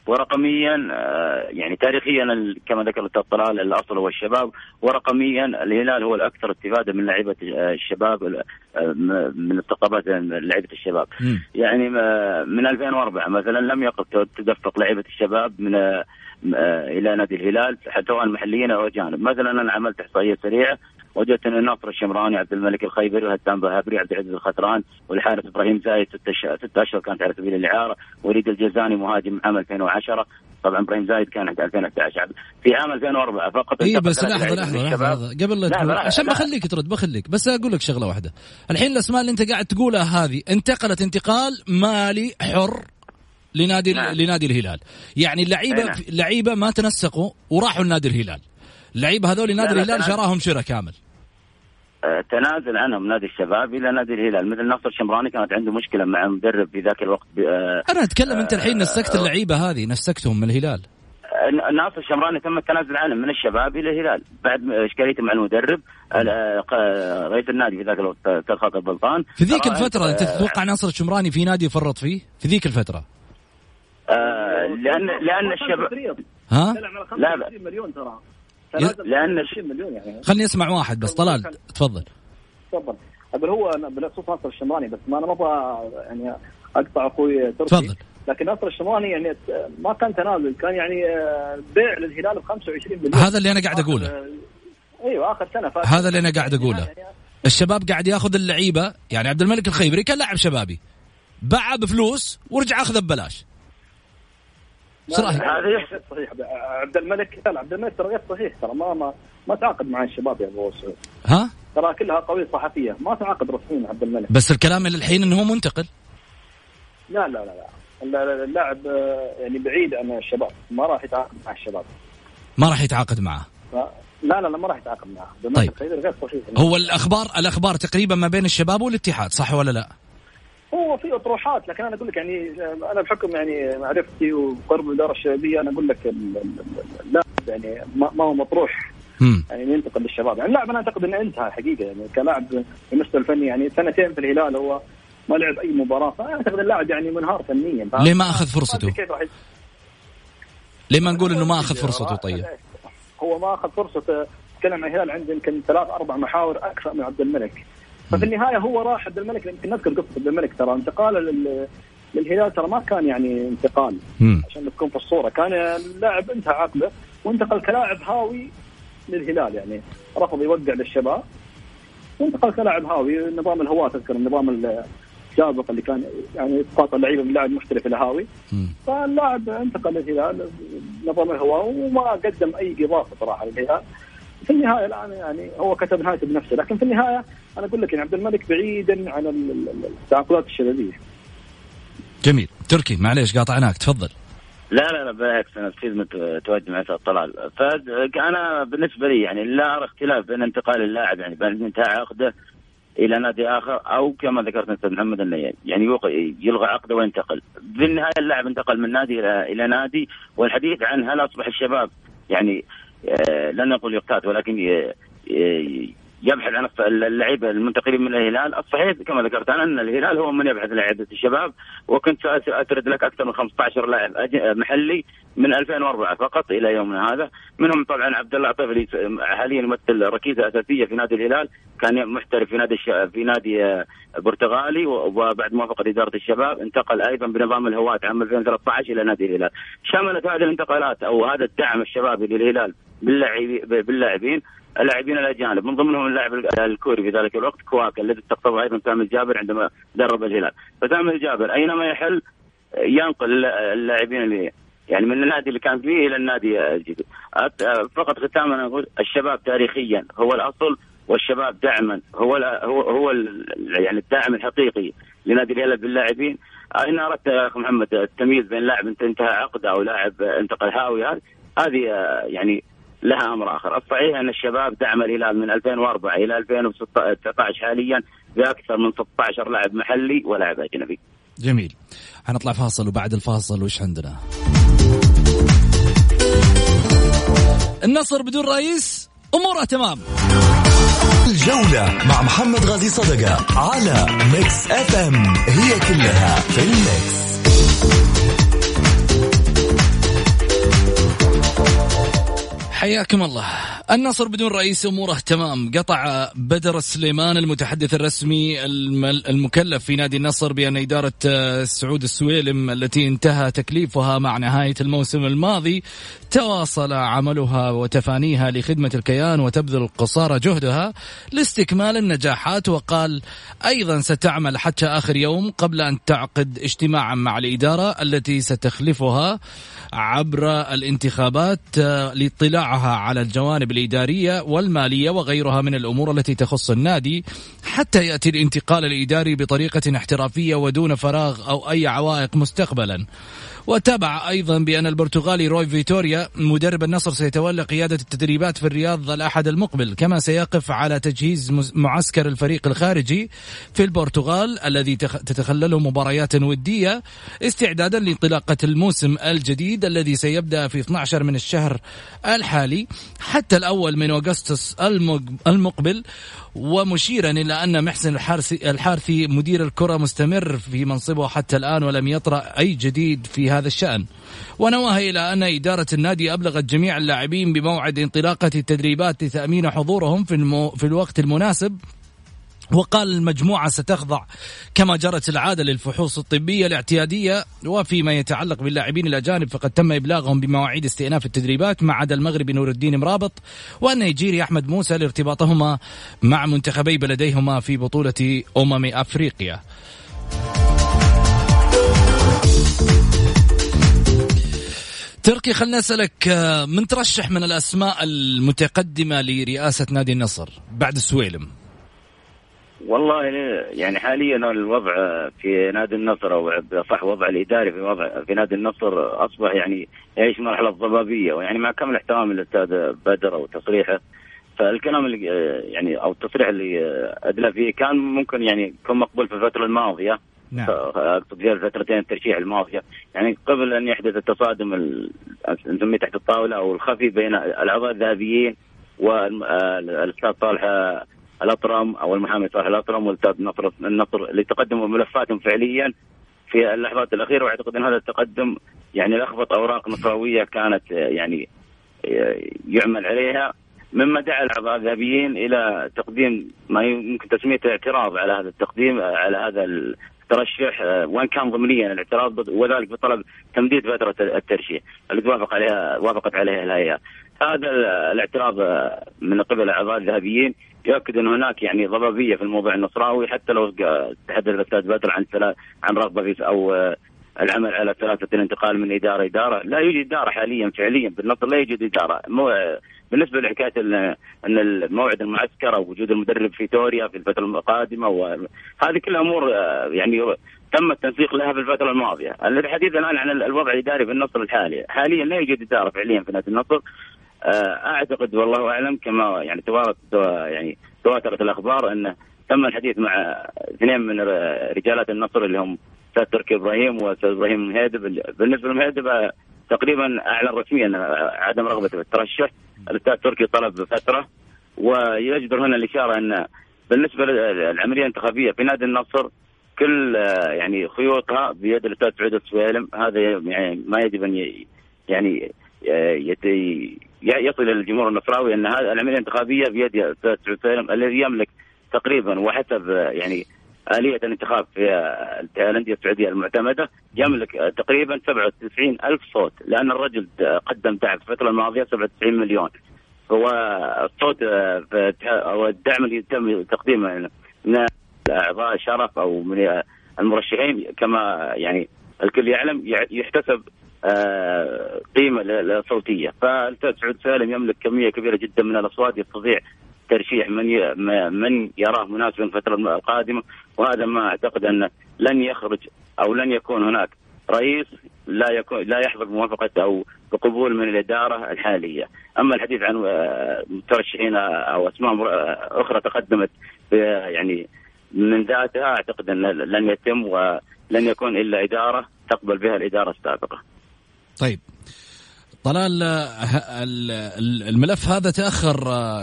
ورقميا آه، يعني تاريخيا كما ذكر الاستاذ طلال الأصل هو الشباب. ورقميا الهلال هو الأكثر استفادة من لعيبة آه، الشباب آه، من استقطابات لعيبة الشباب. يعني من 2004 مثلا لم يقف تدفق لعيبة الشباب من إلى نادي الهلال سواء محليين أو اجانب، مثلا أنا عملت إحصائية سريعة وجدت أن ناصر الشمراني، عبد الملك الخيبري، وهتان بهابري، عبد العزيز الخطران، والحارس إبراهيم زايد ست ست أشهر كانت على سبيل الإعارة، وليد الجزاني مهاجم عام 2010 طبعا إبراهيم زايد كان 2011 في عام 2004 فقط إي بس لحظة لحظة لحظة. قبل لا تقول عشان. بخليك ترد بخليك بس أقول لك شغلة واحدة الحين الأسماء اللي أنت قاعد تقولها هذه أنتقلت انتقال مالي حر لنادي نعم. لنادي الهلال. يعني اللعيبة نعم. اللعيبة ما تنسقوا وراحوا لنادي الهلال. اللعيبة هذول نادي لا، لا، الهلال. شراهم شراء كامل. آه، تنازل عنهم نادي الشباب إلى نادي الهلال. مثل ناصر شمراني كانت عنده مشكلة مع مدرب في ذاك الوقت آه، أنا أتكلم أنت الحين آه، نسكت اللعيبة هذه نسكتهم من الهلال. ناصر شمراني تم التنازل عنه من الشباب إلى الهلال. بعد إشكاليته مع المدرب ق- رئيس النادي في ذاك الوقت خاطر بلطان في ذيك الفترة أنت تتوقع ناصر الشمراني في نادي يفرط فيه؟ في ذيك الفترة. آه، لأن لأن الشباب ها؟ لا، لا. 25 مليون ترى. لأن- 20 مليون يعني. خلني أسمع واحد بس. طلال تفضل. تفضل. أقول هو أنا بخصوص ناصر الشمراني بس ما أنا ما أبغى يعني أقطع أخوي تركي. تفضل. لكن ناصر الشمراني يعني ما كان تنازل كان يعني آه، بيع للهلال ب 25 مليون. هذا اللي أنا قاعد أقوله. آه، أيوه آخر سنة فاتت. هذا اللي أنا قاعد أقوله. يعني الشباب قاعد ياخذ اللعيبة يعني عبد الملك الخيبري كان لاعب شبابي باعه بفلوس ورجع أخذه ببلاش. صراحة هذا يحسب. صحيح. عبد الملك لا عبد الملك ترى غير صحيح ترى ما ما ما تعاقد مع الشباب يا أبو سعود. ها؟ ترى كلها قوية صحفية ما تعاقد رسميا عبد الملك. بس الكلام اللي الحين إنه هو منتقل. لا لا لا لا. الل- اللاعب يعني بعيد عن الشباب ما راح يتعاقد مع الشباب. ما راح يتعاقد معه. لا لا لا ما راح يتعاقد معه. طيب. الخيبري غير صحيح. هو الاخبار الأخبار تقريبا ما بين الشباب والاتحاد صح ولا لا؟ هو في اطروحات لكن أنا أقول لك يعني أنا بحكم يعني معرفتي وقرب الإدارة الشبابية أنا أقول لك ال- ال- ال- اللاعب يعني ما هو مطروح. يعني ينتقل للشباب. يعني اللاعب أنا أعتقد إنه انتهى حقيقة يعني كلاعب بالمستوى الفني يعني سنتين في الهلال هو ما لعب أي مباراة. فأنا أعتقد اللاعب يعني منهار فنيا. ليه ما أخذ فرصته؟ ليه ما نقول إنه ما أخذ فرصته؟ طيب. هو ما أخذ فرصته. تكلم عن الهلال عنده يمكن ثلاث أربع محاور أكثر من عبد الملك. ففي النهايه هو راح عبد الملك يمكن نذكر قصة عبد الملك ترى. انتقاله لل للهلال ترى ما كان يعني انتقال. عشان تكون في الصورة. كان اللاعب انتهى عقده وانتقل كلاعب هاوي للهلال يعني رفض يوقع للشباب. وانتقل كلاعب هاوي نظام الهواة تذكر النظام السابق اللي كان يعني إسقاط اللعيبة من لاعب محترف إلى هاوي. فاللاعب انتقل للهلال نظام الهواء وما قدم أي إضافة صراحة للهلال. في النهاية الآن يعني هو كتب نهايته بنفسه لكن في النهاية أنا أقول لك يعني عبد الملك بعيدا عن ال- ال- التعاقدات الشبابية. جميل. تركي معليش قاطعناك تفضل. لا لا لا بالعكس أنا في متواجد مع طلال. فانا بالنسبة لي يعني لا أرى اختلاف بين انتقال اللاعب يعني بين انتهاء عقده إلى نادي آخر أو كما ذكرت أستاذ محمد إنه يعني يلغى عقده وينتقل. بالنهاية اللاعب انتقل من نادي إلى نادي والحديث عن هل أصبح الشباب يعني لن نقول يقتات ولكن يبحث عن اللعيبة المنتقلين من الهلال، الصحيح كما ذكرت أنا أن الهلال هو من يبحث لعيبه الشباب وكنت ساسرد لك أكثر من 15 لاعب محلي من 2004 فقط إلى يومنا هذا، منهم طبعا عبد الله عطيف اللي حاليا يمثل ركيزة أساسية في نادي الهلال، كان محترف في نادي. في نادي آه، برتغالي وبعد موافقة إدارة الشباب انتقل أيضا بنظام الهواة عام 2013 إلى نادي الهلال. شملت هذه الانتقالات أو هذا الدعم الشبابي للهلال باللاعبين اللاعبين الأجانب من ضمنهم اللاعب الكوري في ذلك الوقت كواكا الذي استقطبه أيضا سامي الجابر عندما درب الهلال. فسامي الجابر أينما يحل ينقل اللاعبين اللي يعني من النادي اللي كان فيه إلى النادي الجديد. فقط ختاما نقول الشباب تاريخيا هو الأصل والشباب دعما هو هو هو يعني الداعم الحقيقي لنادي الهلال باللاعبين. إن أردت يا أخ محمد التمييز بين لاعب انتهى عقده أو لاعب انتقل هاوي هذه يعني لها أمر آخر، الصحيح أن الشباب دعم الهلال من 2004 إلى 2019 حاليا بأكثر من 16 لاعب محلي ولاعب أجنبي. جميل. حنطلع فاصل وبعد الفاصل وش عندنا؟ النصر بدون رئيس أموره تمام. الجولة مع محمد غازي صدقة على Mix FM هي كلها في ال mix. حياكم الله. النصر بدون رئيس أموره تمام. قطع بدر السليمان المتحدث الرسمي المكلف في نادي النصر بأن إدارة آه، سعود السويلم التي انتهى تكليفها مع نهاية الموسم الماضي تواصل عملها وتفانيها لخدمة الكيان وتبذل قصارى جهدها لاستكمال النجاحات وقال أيضا ستعمل حتى آخر يوم قبل أن تعقد اجتماعا مع الإدارة التي ستخلفها عبر الانتخابات آه، لإطلاعها على الجوانب الإدارية والمالية وغيرها من الأمور التي تخص النادي حتى يأتي الانتقال الإداري بطريقة احترافية ودون فراغ أو أي عوائق مستقبلا. وتابع أيضا بأن البرتغالي روي فيتوريا مدرب النصر سيتولى قيادة التدريبات في الرياض الأحد المقبل كما سيقف على تجهيز معسكر الفريق الخارجي في البرتغال الذي تتخلله مباريات ودية استعدادا لانطلاقة الموسم الجديد الذي سيبدأ في 12 من الشهر الحالي. حتى الأول من أغسطس المقبل ومشيرا إلى أن محسن الحارثي, الحارثي مدير الكرة مستمر في منصبه حتى الآن ولم يطرأ أي جديد في هذا الشأن. ونوه إلى أن إدارة النادي أبلغت جميع اللاعبين بموعد انطلاقة التدريبات لتأمين حضورهم في, المو في الوقت المناسب وقال المجموعة ستخضع كما جرت العادة للفحوص الطبية الاعتيادية وفيما يتعلق باللاعبين الأجانب فقد تم إبلاغهم بمواعيد استئناف التدريبات ما عدا المغربي نور الدين مرابط والنيجيري أحمد موسى لارتباطهما مع منتخبي بلديهما في بطولة أمم أفريقيا. تركي خلنا اسالك من ترشح من الأسماء المتقدمة لرئاسة نادي النصر بعد السويلم والله يعني حاليا الوضع في نادي النصر أو صح وضع الإداري في وضع في نادي النصر أصبح يعني يعيش مرحلة ضبابية ويعني مع كامل احترامي للأستاذ بدر وتصريحه فالكلام اللي يعني أو التصريح اللي ادلى فيه كان ممكن يعني يكون مقبول في الفترة الماضية. نعم. أقصد في الفترتين الترشيح الماضية. يعني قبل أن يحدث التصادم نسميه تحت الطاولة أو الخفي بين الأعضاء الذهبيين والأستاذ طالح الأطرم أو المحامي صالح الأطرم والاستاذ نصر النصر اللي تقدموا ملفاتهم فعليا في اللحظات الأخيرة وأعتقد أن هذا التقدم يعني لخبط أوراق نصراويه كانت يعني يعمل عليها مما دعا الاعضاء الذهبيين إلى تقديم ما يمكن تسميته اعتراض على هذا التقديم على هذا الترشح وإن كان ضمنيا الاعتراض وذلك بطلب تمديد فترة الترشيح اللي توافق عليها وافقت عليها الهيئة. هذا الاعتراض من قبل الاعضاء الذهبيين يؤكد أن هناك يعني ضبابية في الموضوع النصراوي حتى لو تحدث الأستاذ بدر عن عن رغبة في أو العمل على ثلاثة الانتقال من إدارة إدارة. لا يوجد إدارة حاليا فعليا بالنصر لا يوجد إدارة. مو بالنسبة لحكاية أن موعد المعسكر أو وجود المدرب في توريا في الفترة القادمة وهذه كلها أمور آه، يعني تم التنسيق لها في الفترة الماضية، الحديث الآن عن الوضع الإداري في النصر الحالي، حاليا لا يوجد إدارة فعليا في نادي النصر. آه، أعتقد والله أعلم كما يعني تواترت يعني تواترت الأخبار انه تم الحديث مع اثنين من رجالات النصر اللي هم أستاذ تركي إبراهيم وأستاذ إبراهيم مهيدب بالنسبة لمهيدب آه، تقريبا أعلن رسميا عدم رغبته في الترشح الأستاذ تركي طلب فترة. ويجدر هنا الإشارة أن بالنسبة للعملية الانتخابية في نادي النصر كل آه، يعني خيوطها بيد الأستاذ سعود السويلم. هذا يعني ما يجب أن يعني يصل إلى النصراوي أن هذه العملية الانتخابية بيد السويلم الذي يملك تقريبا وحسب يعني آلية الانتخاب في الأندية السعودية المعتمدة يملك تقريبا 97 ألف صوت لأن الرجل قدم دعم في الفترة الماضية 97 مليون. هو الصوت أو الدعم اللي يتم تقديمه من أعضاء شرف أو من المرشحين كما يعني الكل يعلم يحتسب آه، قيمة صوتية. فالأستاذ سعود سالم يملك كمية كبيرة جدا من الأصوات يستطيع ترشيح من من يراه مناسبا الفترة القادمة. وهذا ما أعتقد انه لن يخرج أو لن يكون هناك رئيس لا يكون لا يحظى بموافقه أو بقبول من الإدارة الحالية، أما الحديث عن آه، مترشحين أو أسماء أخرى تقدمت يعني من ذاتها أعتقد أن لن يتم ولن يكون إلا إدارة تقبل بها الإدارة السابقة. طيب. طلال الملف هذا تأخر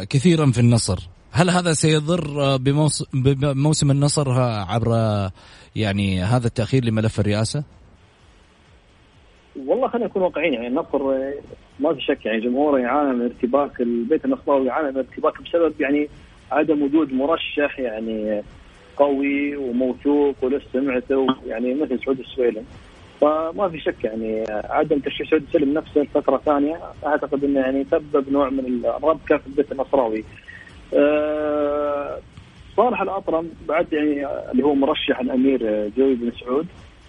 كثيرا في النصر. هل هذا سيضر بموسم النصر عبر يعني هذا التأخير لملف الرئاسة؟ والله خلينا نكون واقعيين يعني النصر ما في شك يعني جمهوره يعاني من ارتباك البيت النصراوي يعاني من ارتباك بسبب يعني عدم وجود مرشح يعني قوي وموثوق ولسه سمعته يعني مثل سعود السويلم فما في شك يعني عدم ترشيح سعود السلم نفسه فتره ثانية. أعتقد إنه يعني سبب نوع من الربكه في البيت النصراوي. أه صالح الأطرم بعد يعني اللي هو مرشح الأمير جوي بن سعود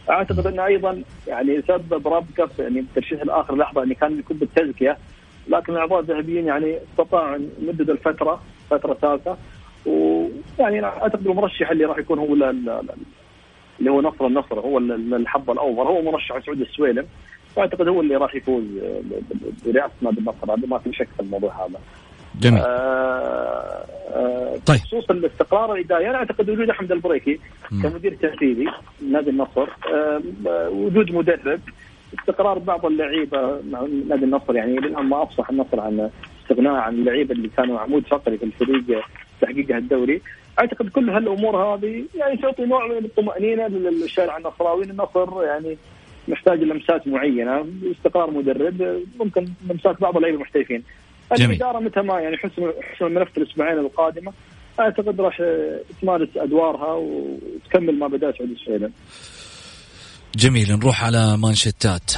أعتقد إنه أيضا يعني سبب ربكة في يعني الترشيح الآخر لحظة يعني كان يكون بالتزكية. لكن الاعضاء الذهبيين يعني استطاعوا أن يمددوا الفترة فترة ثالثة. ويعني أعتقد المرشح اللي راح يكون هو اللي هو نصر النصر هو الحظ الأوفر هو مرشح سعود السويلم. وأعتقد هو اللي راح يفوز برئاسه نادي النصر هذا ما في شك في الموضوع هذا. جميل. آه آه طيب. بخصوص الاستقرار الإداري. أنا أعتقد وجود أحمد البريكي كمدير تنفيذي نادي النصر آه وجود مدرب استقرار بعض اللعيبة مع نادي النصر. يعني للآن ما أفصح النصر عن استغناء عن اللعيبة اللي كانوا عمود فقري في الفريق تحقيق الدوري. أعتقد كل هالأمور هذه يعني تعطي نوع من الطمأنينة للشارع النصراوي النصر يعني محتاج لمسات معينة استقرار مدرب ممكن لمسات بعض اللعيبة المحترفين. الإدارة متى ما يعني حسم حسم الملف الإسبوعين القادمة أعتقد راح تمارس أدوارها وتكمل ما بدات عند السعودية. جميل. نروح على مانشيتات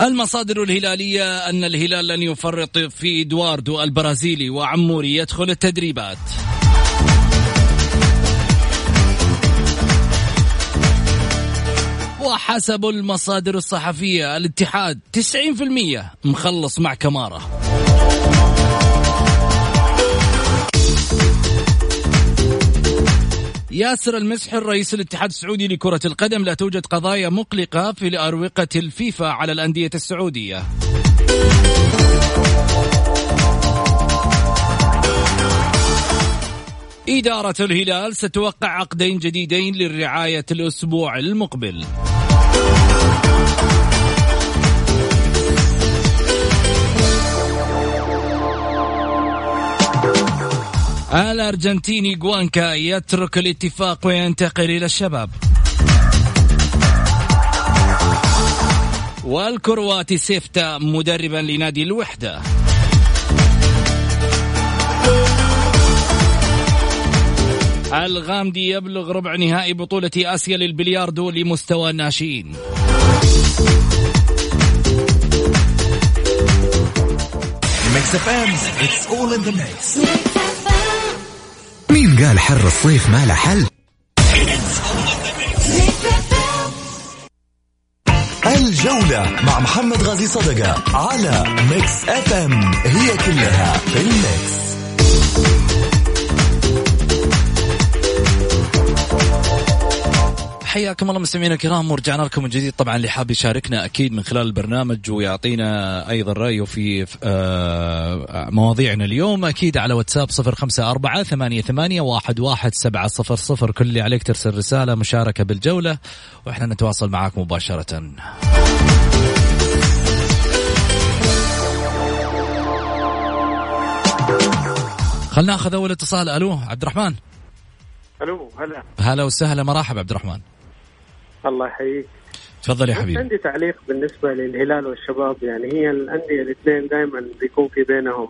المصادر الهلالية أن الهلال لن يفرط في إدواردو البرازيلي وعموري يدخل التدريبات. وحسب المصادر الصحفية الاتحاد 90% مخلص مع كمارة. ياسر المسحر رئيس الاتحاد السعودي لكرة القدم لا توجد قضايا مقلقة في أروقة الفيفا على الأندية السعودية. إدارة الهلال ستوقع عقدين جديدين للرعاية الأسبوع المقبل. الأرجنتيني جوانكا يترك الاتفاق وينتقل إلى الشباب. والكرواتي سيفتا مدربا لنادي الوحدة. الغامدي يبلغ ربع نهائي بطولة آسيا للبلياردو لمستوى الناشئين. Mix قال حر الصيف ما له حل. الجولة مع محمد غازي صدقة على Mix FM هي كلها في ال mix حياكم الله مستمعينا الكرام ورجعنا لكم من جديد. طبعا اللي حاب يشاركنا أكيد من خلال البرنامج ويعطينا أيضا رأيه في آه، مواضيعنا اليوم. أكيد على واتساب صفر خمسة أربعة ثمانية, ثمانية واحد, واحد سبعة صفر صفر. كل اللي عليك ترسل رسالة مشاركة بالجولة وإحنا نتواصل معك مباشرة. خلنا ناخذ أول اتصال. ألو عبد الرحمن؟ ألو هلا. هلا وسهلا مرحبا عبد الرحمن. الله يحييك. تفضل يا حبيبي. عندي تعليق بالنسبة للهلال والشباب. يعني هي الأندية الاثنين دائما بيكون في بينهم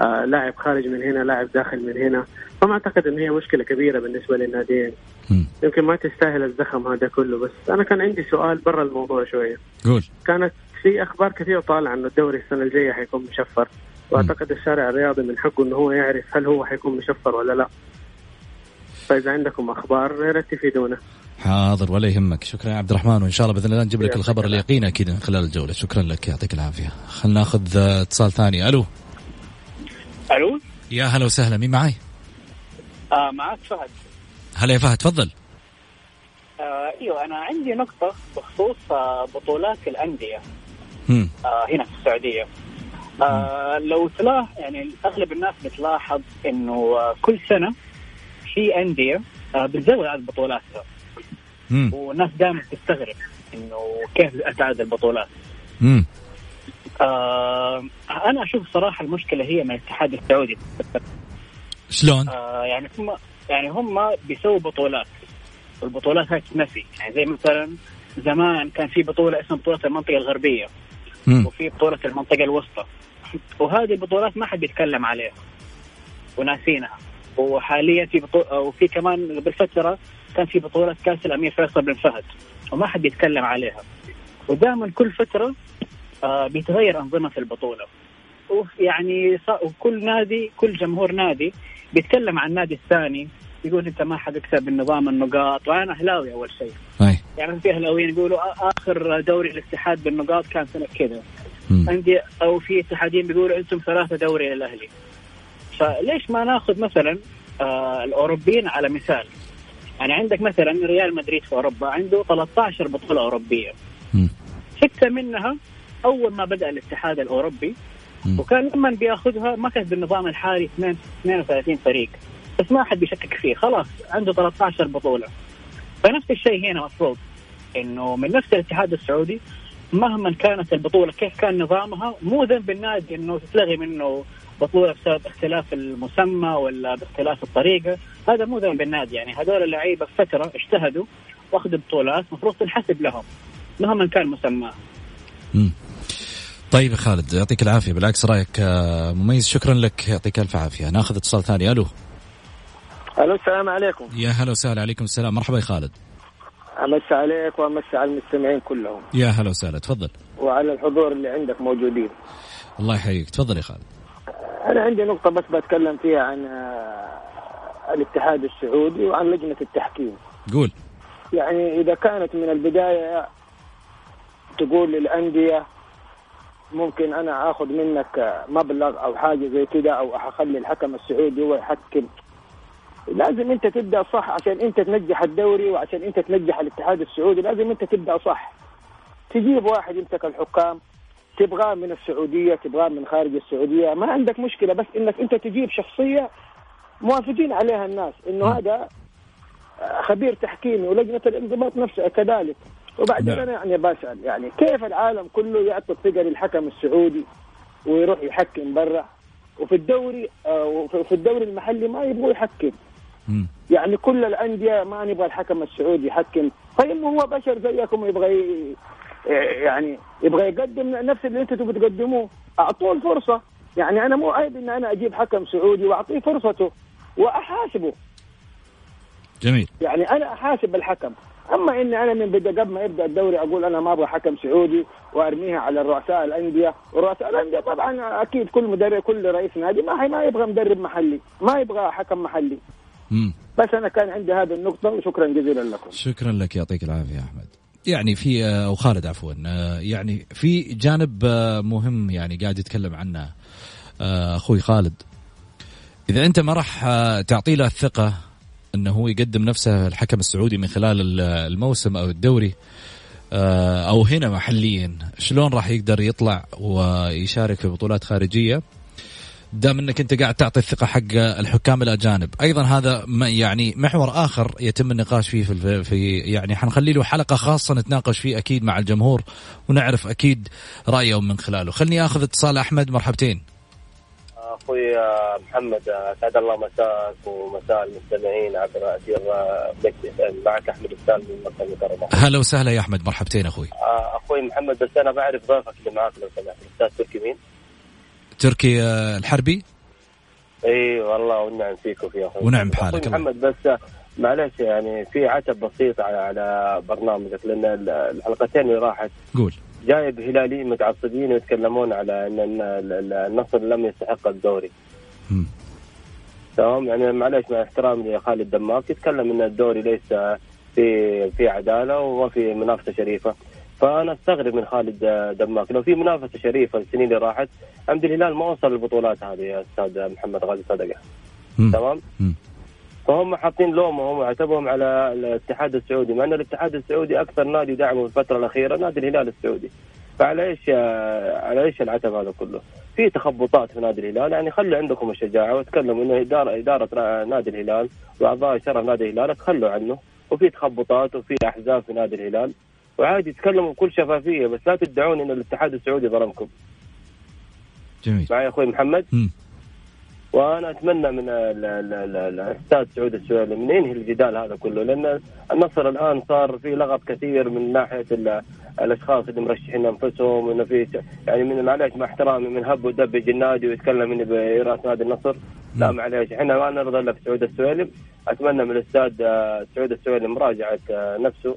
آه لاعب خارج من هنا لاعب داخل من هنا. فما أعتقد إن هي مشكلة كبيرة بالنسبة للناديين. يمكن ما تستاهل الزخم هذا كله. بس أنا كان عندي سؤال برا الموضوع شوية. قول. كانت في أخبار كثير طالعة انه الدوري السنة الجاية حيكون مشفر. وأعتقد الشارع الرياضي من حقه إنه هو يعرف هل هو حيكون مشفر ولا لا. فإذا عندكم أخبار يا ريت تفيدونا. حاضر ولا يهمك. شكرا يا عبد الرحمن وإن شاء الله بإذن الله نجيب لك الخبر. اليقين أكيد من خلال الجولة. شكرا لك يعطيك العافية. خلينا ناخذ آه، اتصال ثاني. ألو. ألو؟ يا هلا وسهلا مين معي آه معك فهد. هلا يا فهد تفضل. آه أيوه أنا عندي نقطة بخصوص آه بطولات الأندية. مم. آه هنا في السعودية. آه لو تلاح يعني أغلب الناس بتلاحظ إنه آه كل سنة في أندية آه بتزود عدد بطولاتها. مم. والناس دائما تستغرب إنه كيف اتعدد البطولات مم. آه أنا أشوف صراحة المشكلة هي من الاتحاد السعودي شلون؟ آه يعني هم يعني هم بيسووا بطولات والبطولات هاي تتنسي يعني زي مثلا زمان كان في بطولة اسمها بطولة المنطقة الغربية مم. وفي بطولة المنطقة الوسطى وهذه البطولات ما حد بيتكلم عليها وناسينها وحاليا في بطولة وفي كمان قبل فتره كان في بطولة كأس الأمير فيصل بن فهد وما حد بيتكلم عليها. ودائما كل فترة آه بيتغير أنظمة البطولة. ويعني ص- وكل نادي كل جمهور نادي بيتكلم عن النادي الثاني يقول أنت ما حتكسب بالنظام النقاط وأنا أهلاوي أول شيء. أي. يعني في أهلاويين يقولوا آخر دوري الاتحاد بالنقاط كان سنة كذا. عندي أو في اتحادين بيقولوا أنتم ثلاثة دوري للأهلي. فليش ما ناخذ مثلا آه الأوروبيين على مثال؟ يعني عندك مثلا ريال مدريد في أوروبا عنده 13 بطولة أوروبية. ستة منها أول ما بدأ الاتحاد الأوروبي مم. وكان لما بيأخذها ما كانت بالنظام الحالي 2 32 فريق بس ما حد بيشكك فيه خلاص عنده 13 بطولة فنفس الشيء هنا مفروض إنه من نفس الاتحاد السعودي مهما كانت البطولة كيف كان نظامها مو ذنب النادي إنه تتلغي منه بطوله بسبب اختلاف المسمى ولا باختلاف الطريقة. هذا مو ذنب النادي يعني. هذول اللعيبة فترة اجتهدوا واخذوا بطولات المفروض تنحسب لهم مهما كان مسماه. طيب يا خالد يعطيك العافية. بالعكس رأيك آه، مميز. شكرا لك. يعطيك ألف عافية. ناخذ اتصال ثاني. ألو. ألو السلام عليكم. يا هلا وسهلا. عليكم السلام. مرحبا يا خالد. امسي عليك وامسي على المستمعين كلهم. يا هلا وسهلا. تفضل. وعلى الحضور اللي عندك موجودين. الله يحييك. تفضل يا خالد. أنا عندي نقطة بس بتكلم فيها عن آه، الاتحاد السعودي وعن لجنة التحكيم. قول. يعني إذا كانت من البداية تقول للأندية ممكن أنا آخذ منك مبلغ أو حاجة زي كده أو أخلي الحكم السعودي هو يحكم. لازم أنت تبدأ صح عشان أنت تنجح الدوري وعشان أنت تنجح الاتحاد السعودي لازم أنت تبدأ صح. تجيب واحد يمسك الحكام تبغاه من السعودية تبغاه من خارج السعودية ما عندك مشكلة بس إنك أنت تجيب شخصية موافقين عليها الناس إنه هذا خبير تحكيمي ولجنة الانضباط نفسها كذلك. وبعدين نعم. أنا يعني بسأل يعني كيف العالم كله يعطي الثقه للحكم السعودي ويروح يحكم برا؟ وفي الدوري آه، وفي في الدوري المحلي ما يبغوا يحكم. يعني كل الأندية ما نبغى الحكم السعودي يحكم. طيب هو بشر زيكم يبغى يعني يبغى يقدم نفس اللي أنتم تبغوا تقدموه. أعطوه الفرصة. يعني أنا مو عيب إن أنا أجيب حكم سعودي وأعطيه فرصته وأحاسبه. جميل. يعني أنا أحاسب الحكم. أما اني أنا من بدأ قبل ما يبدأ الدوري أقول أنا ما أبغى حكم سعودي وأرميها على رؤساء الأندية. ورؤساء الأندية طبعا أكيد كل مدرب كل رئيس نادي ما ما يبغى مدرب محلي. ما يبغى حكم محلي. مم. بس أنا كان عندي هذه النقطة وشكرا جزيلا لكم. شكرا لك يعطيك العافية يا أحمد. يعني في آه، أو خالد عفوا آه، يعني في جانب آه، مهم يعني قاعد يتكلم عنه أخوي خالد. إذا أنت ما راح تعطي له الثقة إنه هو يقدم نفسه الحكم السعودي من خلال الموسم أو الدوري أو هنا محليا شلون راح يقدر يطلع ويشارك في بطولات خارجية؟ دام انك انت قاعد تعطي الثقة حق الحكام الأجانب. أيضا هذا يعني محور آخر يتم النقاش فيه في, في يعني حنخلي له حلقة خاصة نتناقش فيه أكيد مع الجمهور ونعرف أكيد رأيهم من خلاله. خلني آخذ اتصال أحمد مرحبتين. أخوي محمد أسعد الله مساك ومساء المستمعين عبر اثير معك أحمد السالم من مكة المكرمة. هلا وسهلا يا أحمد مرحبتين أخوي. أخوي محمد بس أنا بعرف ضيفك اللي معك لو سمحت. الاستاذ تركي مين؟ تركي آه، الحربي؟ إي والله ونعم فيك وفي أخوي ونعم بحالك محمد بس معلش يعني في عتب بسيط على برنامجك لأن الحلقتين اللي راحت قول. جايب هلاليين متعصبين ويتكلمون على إن النصر لم يستحق الدوري. تمام؟ يعني معلش مع احترامي لخالد دماك يتكلم إن الدوري ليس في في عدالة وما في منافسة شريفة. فأنا أستغرب من خالد دماك لو في منافسة شريفة السنين اللي راحت عمد الهلال ما وصل البطولات هذه يا أستاذ محمد غازي صدقة. تمام؟ فهم حاطين لومهم وعتبهم على الاتحاد السعودي مع إن الاتحاد السعودي أكثر نادي دعمه في الفترة الأخيرة نادي الهلال السعودي. فعلى إيش على إيش العتب هذا كله؟ في تخبطات في نادي الهلال. يعني خلوا عندكم الشجاعة وتكلموا إنه اداره إدارة نادي الهلال وأعضاء شرف نادي الهلال تخلوا عنه. وفي تخبطات وفي أحزاب في نادي الهلال. وعادي تكلموا بكل شفافية بس لا تدعون ان الاتحاد السعودي ظلمكم. جميل. معي أخوي محمد؟ م. وأنا أتمنى من الأستاذ سعود السويلي من ينهي الجدال هذا كله لأن النصر الآن صار في لغط كثير من ناحية الأشخاص اللي مرشحين أنفسهم إنه في يعني من معلش مع احترامي من هب ودب النادي ويتكلم انه براس نادي النصر لا معلش إحنا ما نرضى إلا بسعود السويلم أتمنى من الأستاذ سعود السويلم مراجعة نفسه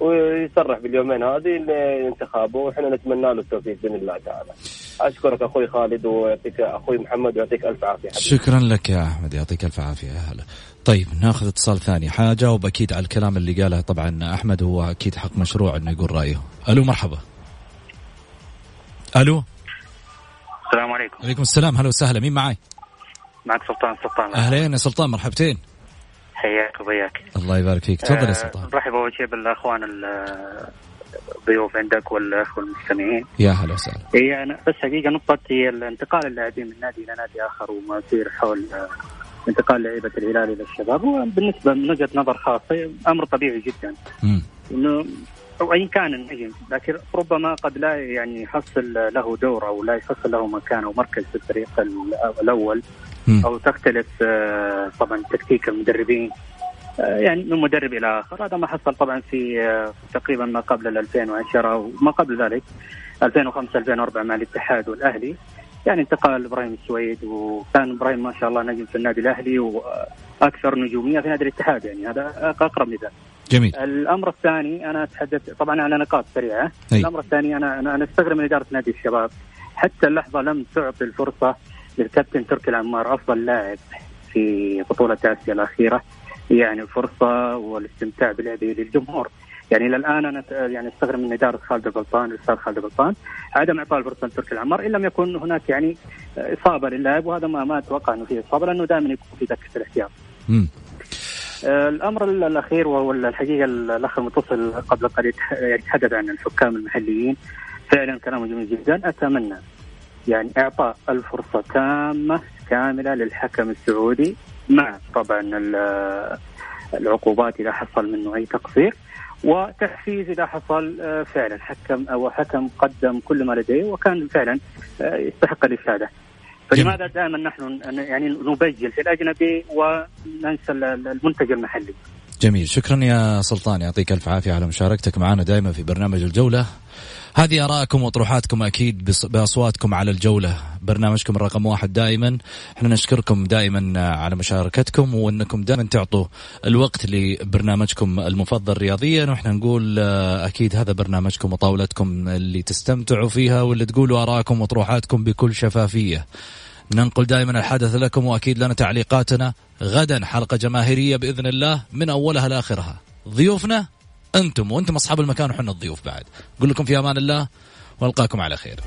ويصرح باليومين هذه لانتخابه وإحنا نتمنى له التوفيق بإذن الله تعالى. أشكرك أخوي خالد ويعطيك أخوي محمد ويعطيك ألف عافية حبيبي. شكرا لك يا أحمد يعطيك ألف عافية يا هلا. طيب ناخذ اتصال ثاني حاجاوب أكيد على الكلام اللي قاله طبعا أحمد هو أكيد حق مشروع إنه يقول رأيه. ألو مرحبا. ألو السلام عليكم. عليكم السلام هلا وسهلا مين معاي؟ معك سلطان سلطان أهلين يا سلطان مرحبتين. حياك وبياك. الله يبارك فيك. تفضل يا آه، سلطان. نرحب أول شيء بالأخوان الضيوف عندك والأخوة المستمعين. يا هلا وسهلا. هي أنا بس حقيقة نقطة هي انتقال اللاعبين من نادي إلى نادي آخر وما يصير حول آه، انتقال لعيبة الهلال إلى الشباب. هو بالنسبة من وجهة نظر خاصة أمر طبيعي جدا. إنه أو ايا كان النجم لكن ربما قد لا يعني يحصل له دور أو لا يحصل له مكان أو مركز في الفريق الأول. أو تختلف آه، طبعا تكتيك المدربين آه، يعني من مدرب إلى آخر هذا ما حصل طبعا في آه، تقريبا ما قبل 2010 وما قبل ذلك 2005 2004 مع الاتحاد والأهلي يعني انتقل إبراهيم السويد وكان إبراهيم ما شاء الله نجم في النادي الأهلي وأكثر نجومية في نادي الاتحاد يعني هذا أقرب مثال. جميل. الأمر الثاني أنا أتحدث طبعا على نقاط سريعة، أي. الأمر الثاني أنا أنا أستغرب من إدارة نادي الشباب حتى اللحظة لم تعطي الفرصة للكابتن تركي العمار أفضل لاعب في بطولة آسيا الأخيرة. يعني الفرصة والاستمتاع بلعبه للجمهور. يعني إلى الآن أنا يعني أستغرب من إدارة خالد الغلطان الاستاذ خالد الغلطان عدم إعطاء الفرصة لتركي العمار إن لم يكن هناك يعني إصابة للاعب وهذا ما ما أتوقع إنه في إصابة لأنه دائما يكون في دكة الاحتياط. آه، الأمر الأخير وهو الحقيقة الأخ المتصل قبل قليل يتحدث عن الحكام المحليين. فعلا كلامه جميل جدا. أتمنى يعني اعطاء الفرصة تامة كاملة للحكم السعودي مع طبعا العقوبات إذا حصل منه أي تقصير وتحفيز إذا حصل آه، فعلا حكم أو حكم قدم كل ما لديه وكان فعلا آه، يستحق الاشاده. فلماذا دائما نحن يعني نبجل في الأجنبي وننسى المنتج المحلي؟ جميل. شكرا يا سلطان. يعطيك ألف عافية على مشاركتك معنا دائما في برنامج الجولة. هذه ارائكم وأطروحاتكم أكيد بأصواتكم على الجولة. برنامجكم الرقم واحد دائما. إحنا نشكركم دائما على مشاركتكم وأنكم دائما تعطوا الوقت لبرنامجكم المفضل رياضيا. وإحنا نقول آه، أكيد هذا برنامجكم وطاولتكم اللي تستمتعوا فيها واللي تقولوا ارائكم وأطروحاتكم بكل شفافية. ننقل دائما الحدث لكم واكيد لنا تعليقاتنا غدا حلقه جماهيريه باذن الله من اولها لاخرها ضيوفنا أنتم وأنتم اصحاب المكان وحنا الضيوف بعد أقول لكم في أمان الله والقاكم على خير